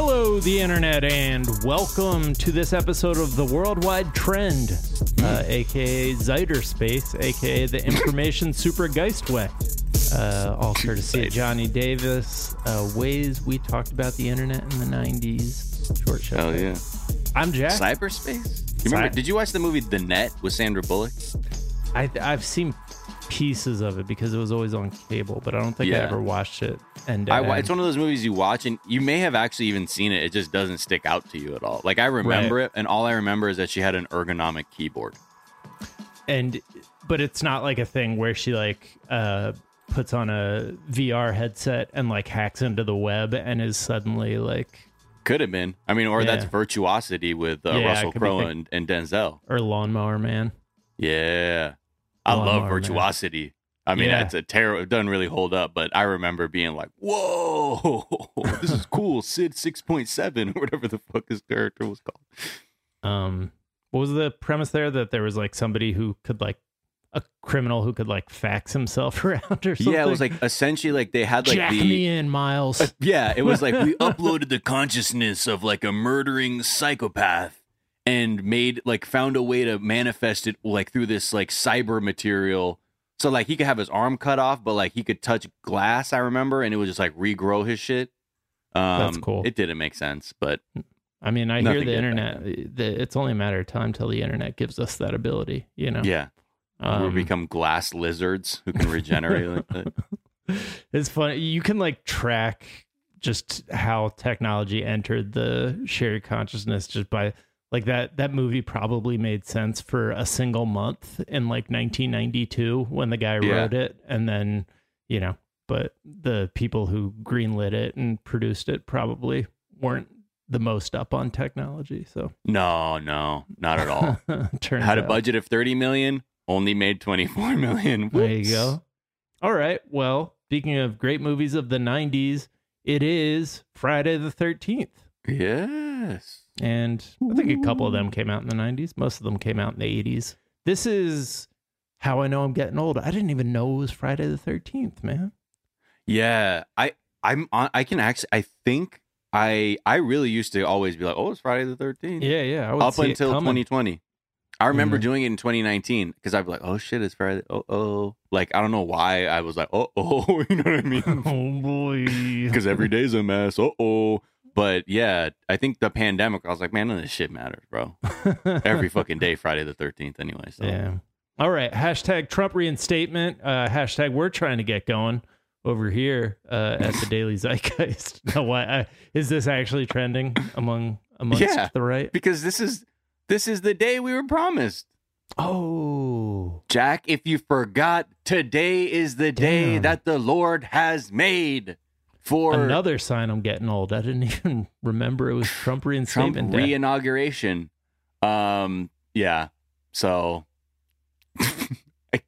Hello, the internet, and welcome to this episode of the Worldwide Trend, uh, aka ZeiterSpace, aka the Information Super Geistway. Uh, all courtesy of Johnny Davis. Uh, ways we talked about the internet in the 90s. Short show. Hell yeah. I'm Jack. Cyberspace? You remember, Cy- did you watch the movie The Net with Sandra Bullock? I, I've seen pieces of it because it was always on cable, but I don't think I ever watched it. And it's one of those movies you watch and you may have actually even seen it. It just doesn't stick out to you at all. Like I remember it, and all I remember is that she had an ergonomic keyboard. and but it's not like a thing where she like uh puts on a VR headset and like hacks into the web and is suddenly like Could have been. I mean, or that's virtuosity with uh, Yeah, Russell Crowe and, and Denzel. or lawnmower man. Yeah, I Lawnmower love Man. virtuosity. I mean, Yeah. that's a terrible. It doesn't really hold up, but I remember being like, "Whoa, this is cool." Sid six point seven, or whatever the fuck his character was called. Um what was the premise there that there was like somebody who could like a criminal who could like fax himself around or something? Yeah, it was like essentially like they had like Jack the me in, Miles. Uh, yeah, it was like we uploaded the consciousness of like a murdering psychopath and made like found a way to manifest it like through this like cyber material. So like he could have his arm cut off, but like he could touch glass. I remember, and it would just like regrow his shit. Um, That's cool. It didn't make sense, but I mean, I hear the internet. The, it's only a matter of time till the internet gives us that ability. You know. yeah, we Um, become glass lizards who can regenerate like it's funny. You can like track just how technology entered the shared consciousness just by like that that movie probably made sense for a single month in like 1992 when the guy Yeah. wrote it and then you know but the people who greenlit it and produced it probably weren't the most up on technology so No, no, not at all. Had a out. budget of thirty million, only made twenty four million. There you go. All right. Well, speaking of great movies of the 90s, it is Friday the 13th. Yes. And I think a couple of them came out in the 90s. Most of them came out in the 80s. This is how I know I'm getting old. I didn't even know it was Friday the 13th, man. Yeah, I I'm on. I can actually. I think I I really used to always be like, oh, it's Friday the Thirteenth. Yeah, yeah. I Up until 2020. I remember Mhm. doing it in 2019 because I'd be like, oh shit, it's Friday. Oh oh. Like I don't know why I was like, oh oh. You know what I mean? Oh, boy. Because every day's a mess. Oh oh. But yeah, I think the pandemic. I was like, man, none of this shit matters, bro. Every fucking day, Friday the 13th. Anyway. So. Yeah. All right. Hashtag Trump reinstatement. Uh, hashtag we're trying to get going over here uh, at the Daily Zeitgeist. Now, why uh, is this actually trending among amongst Yeah. the right? Because this is this is the day we were promised. Oh, Jack, if you forgot, today is the day that the Lord has made for another sign I'm getting old. I didn't even remember it was Trump Trump reinstatement day. re-inauguration. Um, yeah. So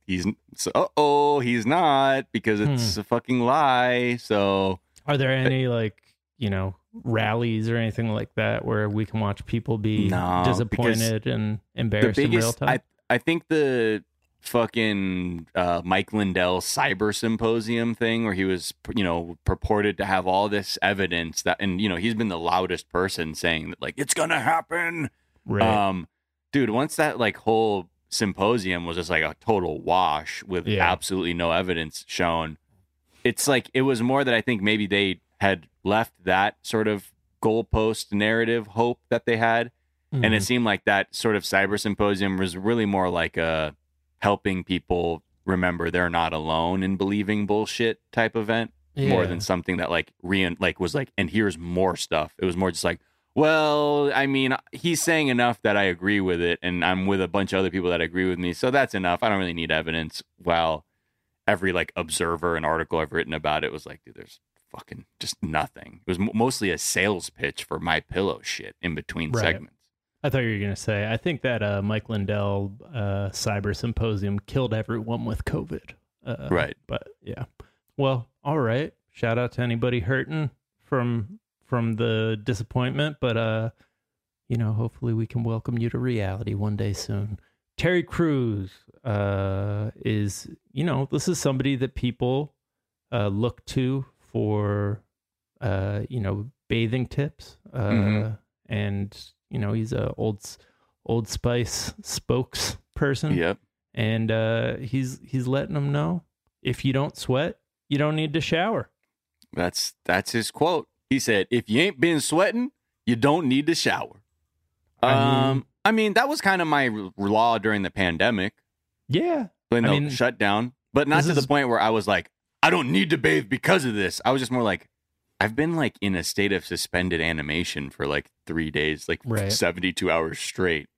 he's so oh he's not because it's Hmm. a fucking lie. So Are there any like you know rallies or anything like that where we can watch people be No, disappointed and embarrassed in real time? I I think the fucking uh, Mike Lindell cyber symposium thing where he was you know purported to have all this evidence that and you know he's been the loudest person saying that like it's gonna happen right. um dude once that like whole symposium was just like a total wash with Yeah. absolutely no evidence shown it's like it was more that i think maybe they had left that sort of goalpost narrative hope that they had and Mhm. it seemed like that sort of cyber symposium was really more like a helping people remember they're not alone in believing bullshit type event more than something that like re like was like and here's more stuff. It was more just like well i mean he's saying enough that i agree with it and i'm with a bunch of other people that agree with me so that's enough. I don't really need evidence. While every like observer and article i've written about it was like dude there's fucking just nothing. It was m- mostly a sales pitch for my pillow shit in between Right. segments I thought you were going to say, I think that uh, Mike Lindell uh, cyber symposium killed everyone with COVID. Uh, Right. But yeah. Well, all right. Shout out to anybody hurting from from the disappointment, but uh, you know, hopefully we can welcome you to reality one day soon. Terry Crews uh, is, you know, this is somebody that people uh, look to for, uh, you know, bathing tips. uh, Mhm. And you know he's a old Old Spice spokesperson, Yep. and uh, he's he's letting them know if you don't sweat, you don't need to shower. That's that's his quote. He said, "If you ain't been sweating, you don't need to shower." I um, mean- I mean, that was kind of my law during the pandemic, Yeah, when I mean, shutdown, but not to the is- point where I was like, "I don't need to bathe because of this." I was just more like, I've been like in a state of suspended animation for like three days, like Right. seventy-two hours straight,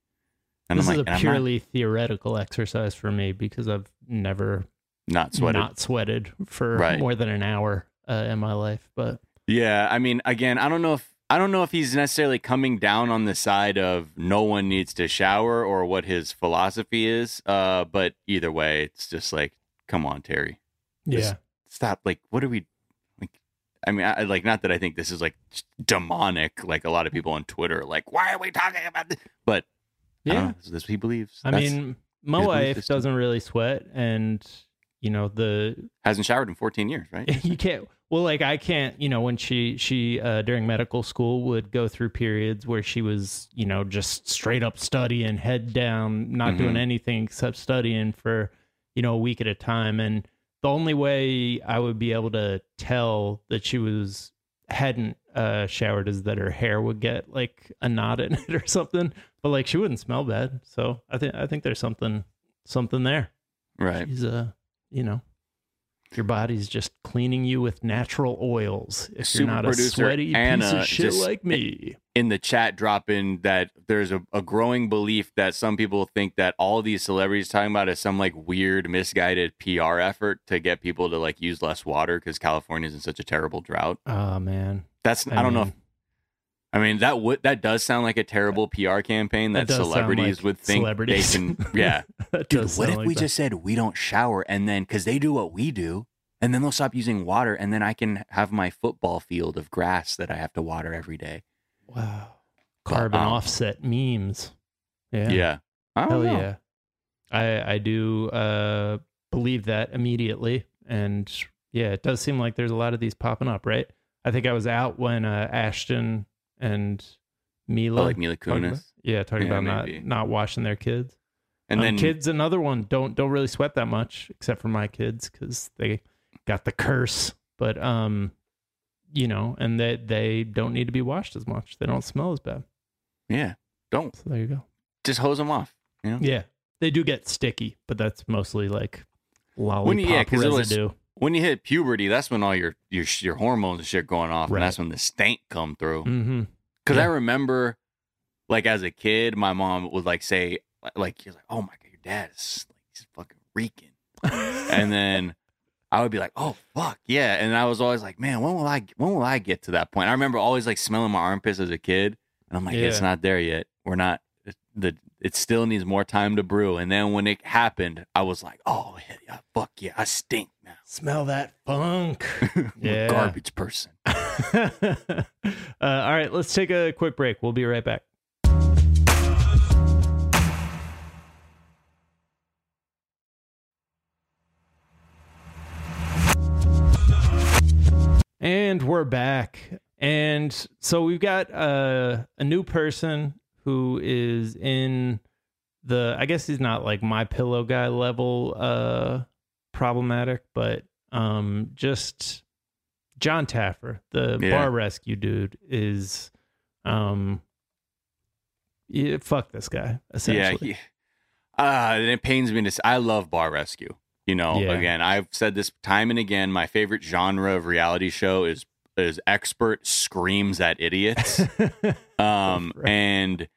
and this I'm is like, a purely theoretical exercise for me because I've never not, not sweated. not sweated for Right. more than an hour uh, in my life. But Yeah, I mean, again, I don't know if I don't know if he's necessarily coming down on the side of no one needs to shower or what his philosophy is. Uh, but either way, it's just like, come on, Terry, This- yeah, stop. Like, what are we? I mean, I, like, not that I think this is like demonic, like a lot of people on Twitter, are like, why are we talking about this? But yeah. know, this is what he believes. I That's- mean, my wife system. doesn't really sweat, and you know the hasn't showered in 14 years, right? you can't. Well, like I can't. You know, when she she uh, during medical school would go through periods where she was, you know, just straight up studying, head down, not doing Mhm. anything except studying for, you know, a week at a time, and the only way I would be able to tell that she was hadn't uh showered is that her hair would get like a knot in it or something. But like she wouldn't smell bad. So i think i think there's something something there. Right. she's uh you know your body's just cleaning you with natural oils if Super you're not a sweaty piece of shit just- like me in the chat drop in that there's a, a growing belief that some people think that all these celebrities talking about is some like weird misguided PR effort to get people to like use less water because California's in such a terrible drought. oh man That's I, don't know. If, I mean that would that does sound like a terrible PR campaign That that, celebrities like would think celebrities. they can. Yeah, dude. What if sound we that. just said we don't shower and then because they do what we do. And then they'll stop using water, and then I can have my football field of grass that I have to water every day. Wow But, carbon um, offset memes yeah Yeah, I don't Hell know. yeah. I I do uh believe that immediately. And yeah, it does seem like there's a lot of these popping up, right? I think I was out when uh Ashton and Mila Oh, like Mila talking about- Kunis. yeah, talking Yeah, about maybe. not not washing their kids. And Um, then kids another one don't don't really sweat that much except for my kids cuz they got the curse. But um you know, and they they don't need to be washed as much. They don't smell as bad. yeah, don't So there you go. just hose them off. You know, Yeah, they do get sticky, but that's mostly like lollipop When you- yeah, it was- residue. when you hit puberty, that's when all your your your hormones and shit going off, Right. and that's when the stank come through. mm-hmm. Because I remember, like as a kid, my mom would like say, like, "He's like, oh my god, your dad's like he's fucking reeking," and then I would be like, "Oh fuck yeah!" And I was always like, "Man, when will I when will I get to that point?" I remember always like smelling my armpits as a kid, and I'm like, Yeah. "It's not there yet. We're not the." It still needs more time to brew. And then when it happened, I was like, "Oh yeah, fuck yeah, I stink now." Smell that funk. I'm Yeah. a garbage person. uh, all right, let's take a quick break. We'll be right back. And we're back. And so we've got uh, a new person who is in the I guess he's not like my pillow guy level uh problematic, but um just Jon Taffer, the Yeah. bar rescue dude, is um yeah, fuck this guy, Yeah, essentially. he, uh, and it pains me to. say I love bar rescue. You know, Yeah. again, I've said this time and again. My favorite genre of reality show is is expert screams at idiots. Um, Right. and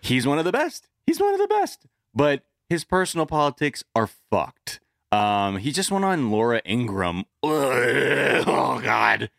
he's one of the best. He's one of the best. But his personal politics are fucked. Um, he just went on Laura Ingraham. Oh God.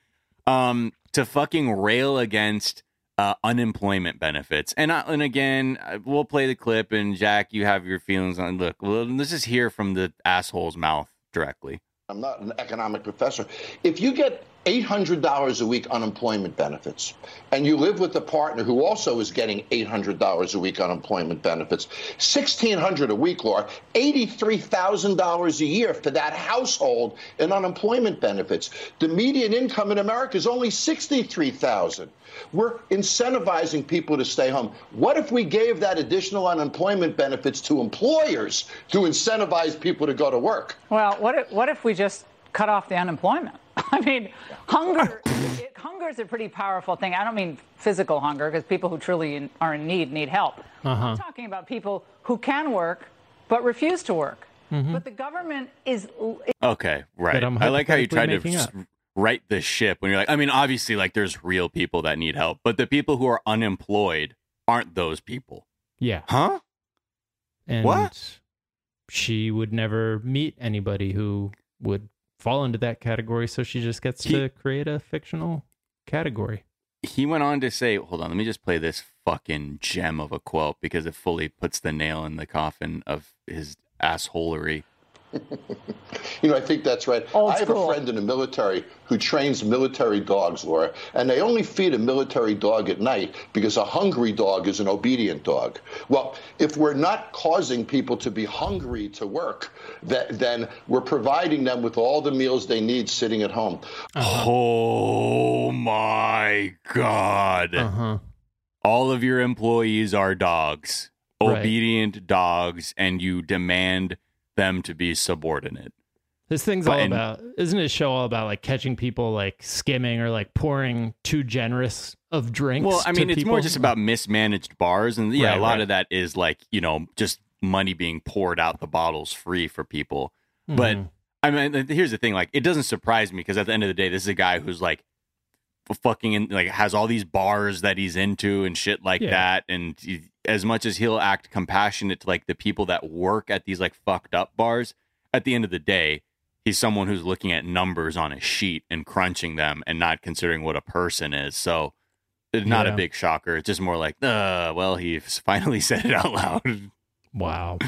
Um, to fucking rail against uh, unemployment benefits. And and again, we'll play the clip. And Jack, you have your feelings on. Look, well, just hear from the asshole's mouth directly. I'm not an economic professor. If you get $800 a week unemployment benefits, and you live with a partner who also is getting $800 a week unemployment benefits, $1,600 a week, Laura, $83,000 a year for that household in unemployment benefits. The median income in America is only $63,000. We're incentivizing people to stay home. What if we gave that additional unemployment benefits to employers to incentivize people to go to work? Well, what if, what if we just cut off the unemployment? I mean, hunger. It, hunger is a pretty powerful thing. I don't mean physical hunger because people who truly are in need need help. Uh-huh. I'm talking about people who can work but refuse to work. Mm-hmm. But the government is okay, right. I like how you tried to right the ship when you're like, I mean, obviously, like there's real people that need help, but the people who are unemployed aren't those people. Yeah. Huh? And what? She would never meet anybody who would fall into that category, so she just gets he, to create a fictional category. He went on to say, hold on, let me just play this fucking gem of a quote because it fully puts the nail in the coffin of his assholery. you know, I think that's right. Old I have school. a friend in the military who trains military dogs, Laura, and they only feed a military dog at night because a hungry dog is an obedient dog. Well, if we're not causing people to be hungry to work, that, then we're providing them with all the meals they need sitting at home. Uh-huh. Oh my God. Uh-huh. All of your employees are dogs, right. obedient dogs, and you demand – them to be subordinate. This thing's but all in, about, isn't it? Show all about like catching people like skimming or like pouring too generous of drinks. Well, I mean, it's people? more just about mismanaged bars, and yeah, right, a lot right. of that is like you know just money being poured out the bottles free for people. Mm-hmm. But I mean, here's the thing: like, it doesn't surprise me because at the end of the day, this is a guy who's like fucking in, like has all these bars that he's into and shit like yeah. that, and he, as much as he'll act compassionate to like the people that work at these like fucked up bars, at the end of the day, he's someone who's looking at numbers on a sheet and crunching them and not considering what a person is. So it's not yeah. a big shocker. It's just more like, uh, well, he finally said it out loud. Wow.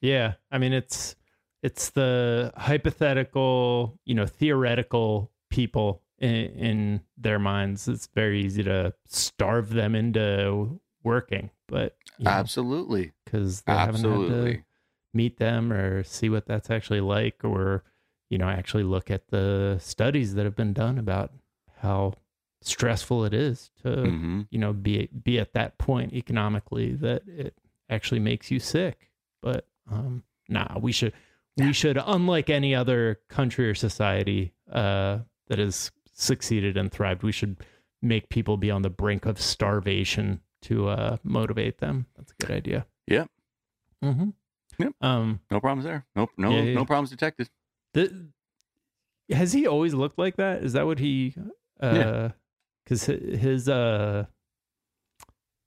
Yeah. I mean, it's it's the hypothetical, you know, theoretical people in, in their minds. It's very easy to starve them into working but absolutely because they absolutely. haven't had to meet them or see what that's actually like or you know actually look at the studies that have been done about how stressful it is to mm-hmm. you know be be at that point economically that it actually makes you sick but um nah we should we should unlike any other country or society uh that has succeeded and thrived we should make people be on the brink of starvation to uh, motivate them. That's a good idea. Yeah. Mm-hmm. Yep. Um, no problems there. No, no, yeah, yeah. no problems detected. The, has he always looked like that? Is that what he? Uh, yeah. Because his uh,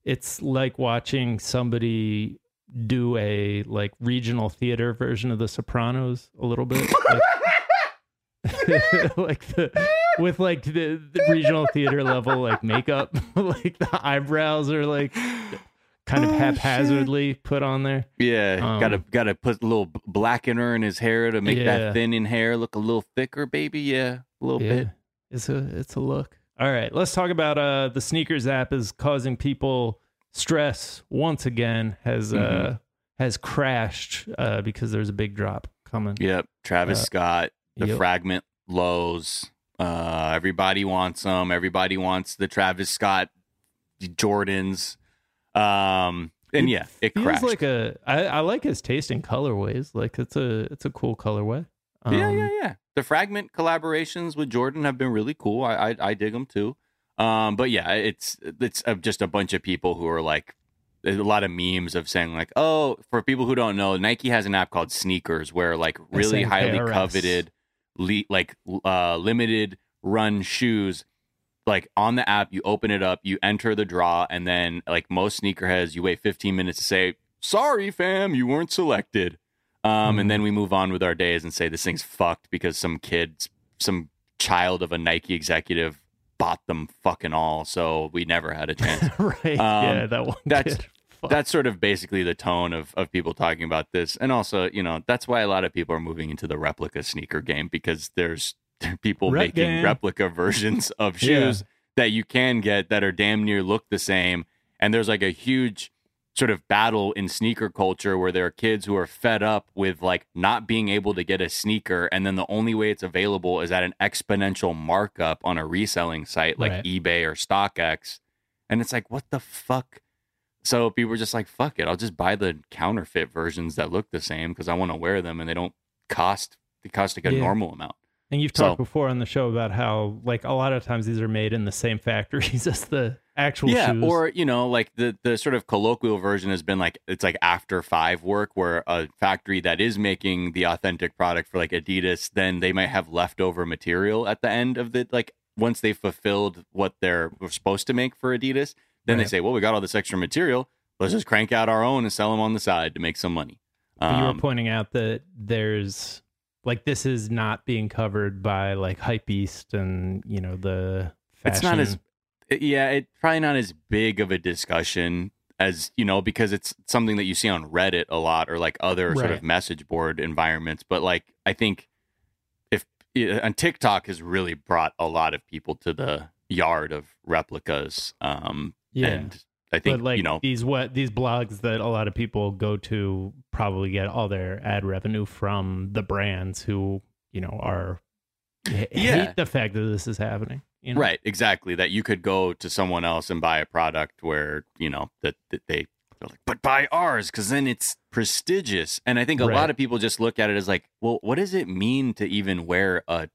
it's like watching somebody do a like regional theater version of The Sopranos a little bit. Like, like the with like the, the, regional theater level like makeup like the eyebrows are like kind of oh, haphazardly shit. put on there yeah um, gotta gotta put a little blackener in his hair to make yeah. that thinning hair look a little thicker baby yeah a little yeah. bit it's a it's a look all right let's talk about uh the sneakers app is causing people stress once again has uh, mm-hmm. uh has crashed uh because there's a big drop coming yep travis uh, scott the yep. fragment lows. Uh, everybody wants them. Everybody wants the Travis Scott Jordans. Um, and it yeah, it feels crashed. like a. I, I like his taste in colorways. Like it's a it's a cool colorway. Um, yeah, yeah, yeah. The fragment collaborations with Jordan have been really cool. I I, I dig them too. Um, but yeah, it's it's just a bunch of people who are like a lot of memes of saying like, oh, for people who don't know, Nike has an app called Sneakers where like really highly coveted le- like uh, limited run shoes like on the app you open it up you enter the draw and then like most sneakerheads you wait 15 minutes to say sorry fam you weren't selected. Um, mm-hmm. and then we move on with our days and say this thing's fucked because some kids some child of a nike executive bought them fucking all so we never had a chance. Right. Um, yeah that one that's kid that's sort of basically the tone of, of people talking about this. And also, you know, that's why a lot of people are moving into the replica sneaker game because there's people Rep making game. replica versions of shoes that you can get that are damn near look the same. And there's like a huge sort of battle in sneaker culture where there are kids who are fed up with like not being able to get a sneaker and then the only way it's available is at an exponential markup on a reselling site like Right. eBay or StockX. And it's like, what the fuck? So people were just like, fuck it. I'll just buy the counterfeit versions that look the same because I want to wear them and they don't cost, they cost like a Yeah. normal amount. And you've talked So- before on the show about how, like, a lot of times these are made in the same factories as the actual yeah shoes. or you know like the the sort of colloquial version has been like it's like after five work where a factory that is making the authentic product for like adidas then they might have leftover material at the end of the like once they fulfilled what they're supposed to make for adidas then they say well we got all this extra material let's just crank out our own and sell them on the side to make some money But you were Um, pointing out that there's like this is not being covered by like Hype Beast and you know the fashion. It's not as yeah, it's probably not as big of a discussion as you know because it's something that you see on Reddit a lot or like other sort of message board environments. But like I think if and TikTok has really brought a lot of people to the yard of replicas. Um, yeah. and I think but like you know these what these blogs that a lot of people go to probably get all their ad revenue from the brands who you know are Yeah. hate the fact that this is happening. You know? Right, exactly. That you could go to someone else and buy a product where you know that, that they they're like, but buy ours because then it's prestigious. And I think a Right. lot of people just look at it as like, well, what does it mean to even wear a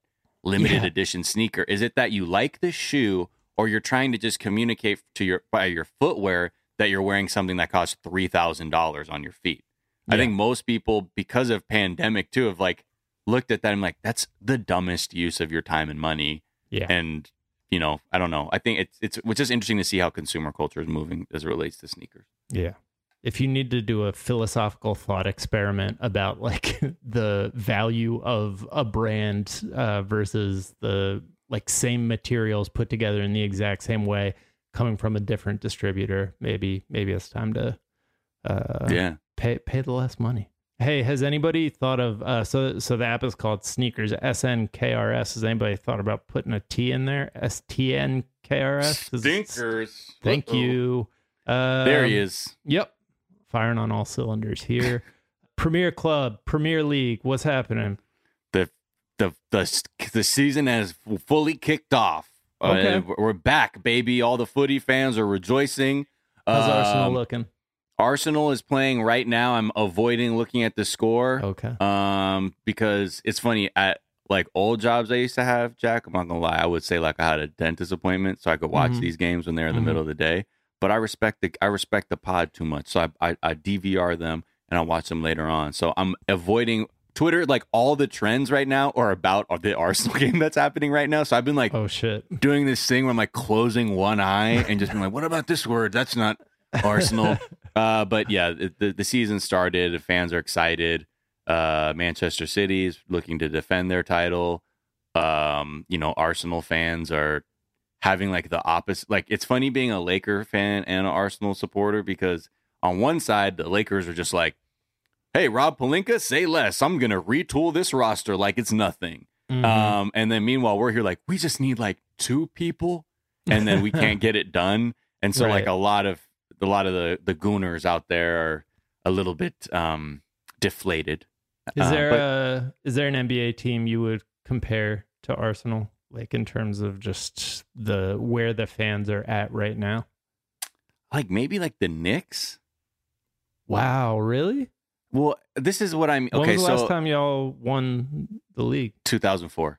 limited Yeah. edition sneaker? Is it that you like the shoe, or you're trying to just communicate to your by your footwear that you're wearing something that costs three thousand dollars on your feet? I think most people, because of pandemic too, have like looked at that and like, that's the dumbest use of your time and money Yeah. and you know i don't know i think it's it's which is interesting to see how consumer culture is moving as it relates to sneakers Yeah. If you need to do a philosophical thought experiment about like the value of a brand uh, versus the like same materials put together in the exact same way coming from a different distributor, maybe maybe it's time to uh, yeah pay pay the less money. Hey, has anybody thought of uh, so so the app is called Sneakers S N K R S? Has anybody thought about putting a T in there? S T N K R S. stinkers Thank you. Um, there he is Yep. Firing on all cylinders here. Premier Club, Premier League, what's happening? The the the season has fully kicked off Uh, Okay. we're back baby all the footy fans are rejoicing How's Arsenal Um, looking? arsenal is playing right now i'm avoiding looking at the score Okay. um because it's funny at like old jobs i used to have jack i'm not gonna lie i would say like i had a dentist appointment so i could watch Mhm. these games when they're in the Mhm. middle of the day but i respect the i respect the pod too much so i i, I dvr them and i watch them later on so i'm avoiding twitter like all the trends right now are about the arsenal game that's happening right now so i've been like Oh shit. doing this thing where i'm like closing one eye and just being like what about this word that's not arsenal uh, but yeah, the, the season started. The fans are excited. Uh, Manchester City's looking to defend their title. Um, you know, Arsenal fans are having like the opposite. Like it's funny being a Laker fan and an Arsenal supporter because on one side the Lakers are just like, "Hey, Rob Pelinka, say less. I'm gonna retool this roster like it's nothing." Mhm. Um, and then meanwhile, we're here like we just need like two people, and then we can't get it done. And so like a lot of a lot of the the gooners out there are a little bit um deflated. is Uh, there but- a is there an NBA team you would compare to Arsenal, like in terms of just the where the fans are at right now? like maybe like the Knicks? Wow, really? Well, this is what I'm When okay. was the So last time y'all won the league? 2004.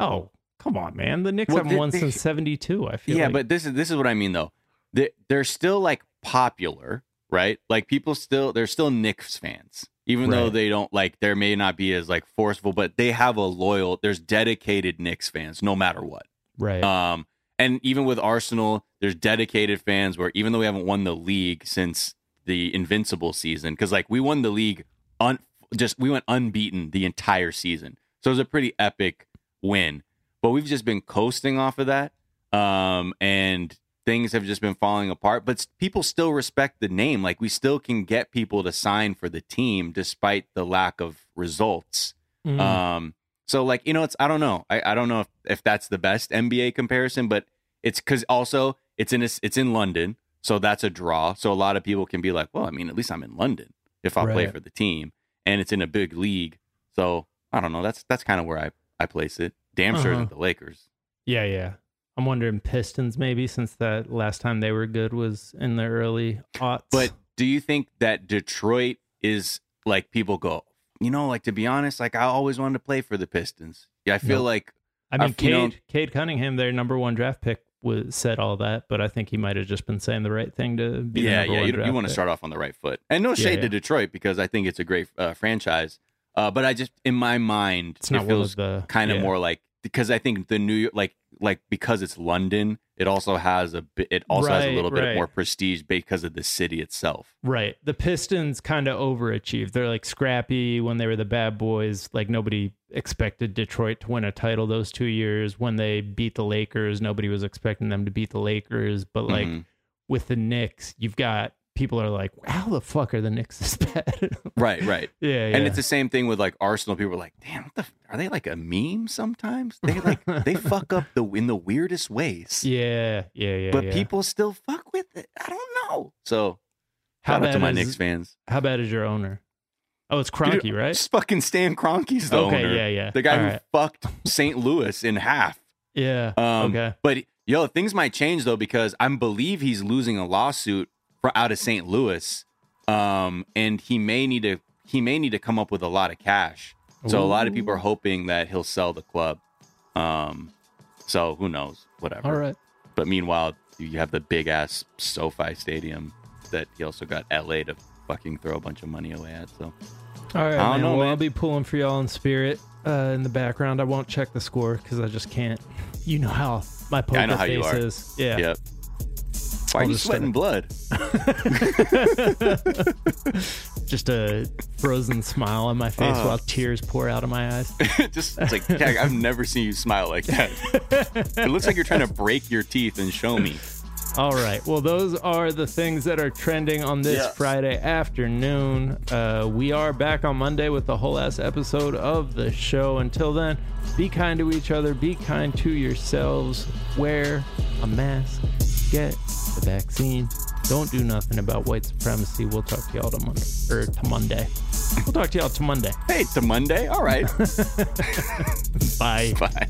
Oh, come on, man. The Knicks Well, haven't they- won they- since '72. I feel Yeah, like. but this is this is what I mean though. They they're still like popular, right? Like people still they're still Knicks fans, even though they don't like there may not be as like forceful, but they have a loyal. There's dedicated Knicks fans, no matter what. right. Um, and even with Arsenal, there's dedicated fans where even though we haven't won the league since the Invincible season, because like we won the league un just we went unbeaten the entire season, so it was a pretty epic win. But we've just been coasting off of that, um, and things have just been falling apart. But people still respect the name. Like we still can get people to sign for the team despite the lack of results. Mm. Um, So like you know, it's I don't know. I, I don't know if, if that's the best NBA comparison, but it's because also it's in a, it's in London, so that's a draw. So a lot of people can be like, well, I mean, at least I'm in London if I play for the team, and it's in a big league. So I don't know. That's that's kind of where I I place it. Damn sure Uh-huh. that the Lakers. Yeah, yeah. I'm wondering Pistons maybe since that last time they were good was in the early aughts. But do you think that Detroit is like people go? You know, like to be honest, like I always wanted to play for the Pistons. Yeah, I feel No. like I mean, I've- you know- Cade, Cade Cunningham, their number one draft pick, was said all that, but I think he might have just been saying the right thing to be. yeah, yeah. You, you want to start off on the right foot, and no shade yeah. to Detroit because I think it's a great uh, franchise. Uh, but I just, in my mind, It's it feels the kind of yeah. more like because I think the New York, like, like because it's London, it also has a bit. It also has a Right, little bit more prestige because of the city itself. Right. The Pistons kind of overachieved. They're like scrappy when they were the bad boys. Like nobody expected Detroit to win a title those two years. When they beat the Lakers, nobody was expecting them to beat the Lakers. But like Mhm. with the Knicks, you've got people are like, how the fuck are the Knicks this bad? Right, right. yeah, yeah. And it's the same thing with like Arsenal. People are like, "Damn, what the, f- are they like a meme?" Sometimes they like they fuck up the in the weirdest ways. yeah, yeah, yeah. but yeah. people still fuck with it. I don't know. So how out to my is- Knicks fans. How bad is your owner? Oh, it's Kroenke, Dude, right? Just fucking Stan Kroenke's the Okay, owner. yeah, yeah. The guy All who right. fucked St. Louis in half. Yeah. Um, okay. But yo, things might change though because I believe he's losing a lawsuit out of St. Louis, um, and he may need to he may need to come up with a lot of cash. So a lot of people are hoping that he'll sell the club. Um, so who knows? Whatever. All right. But meanwhile, you have the big ass SoFi Stadium that he also got LA to fucking throw a bunch of money away at. So All right, I don't man. know, well, man. I'll be pulling for y'all in spirit uh, in the background. I won't check the score because I just can't. You know how my poker I know how face you are. is. Yeah. yep. Why are you sweating blood? Just a frozen smile on my face Uh. while tears pour out of my eyes. Just it's like Tag, I've never seen you smile like that. it looks like you're trying to break your teeth and show me. All right. Well, those are the things that are trending on this. Friday afternoon. Uh, we are back on Monday with the whole ass episode of the show. Until then, be kind to each other, be kind to yourselves, wear a mask, get the vaccine. Don't do nothing about white supremacy. We'll talk to y'all to Monday or er, to Monday. We'll talk to y'all to Monday. Hey, a Monday. All right. Bye. Bye.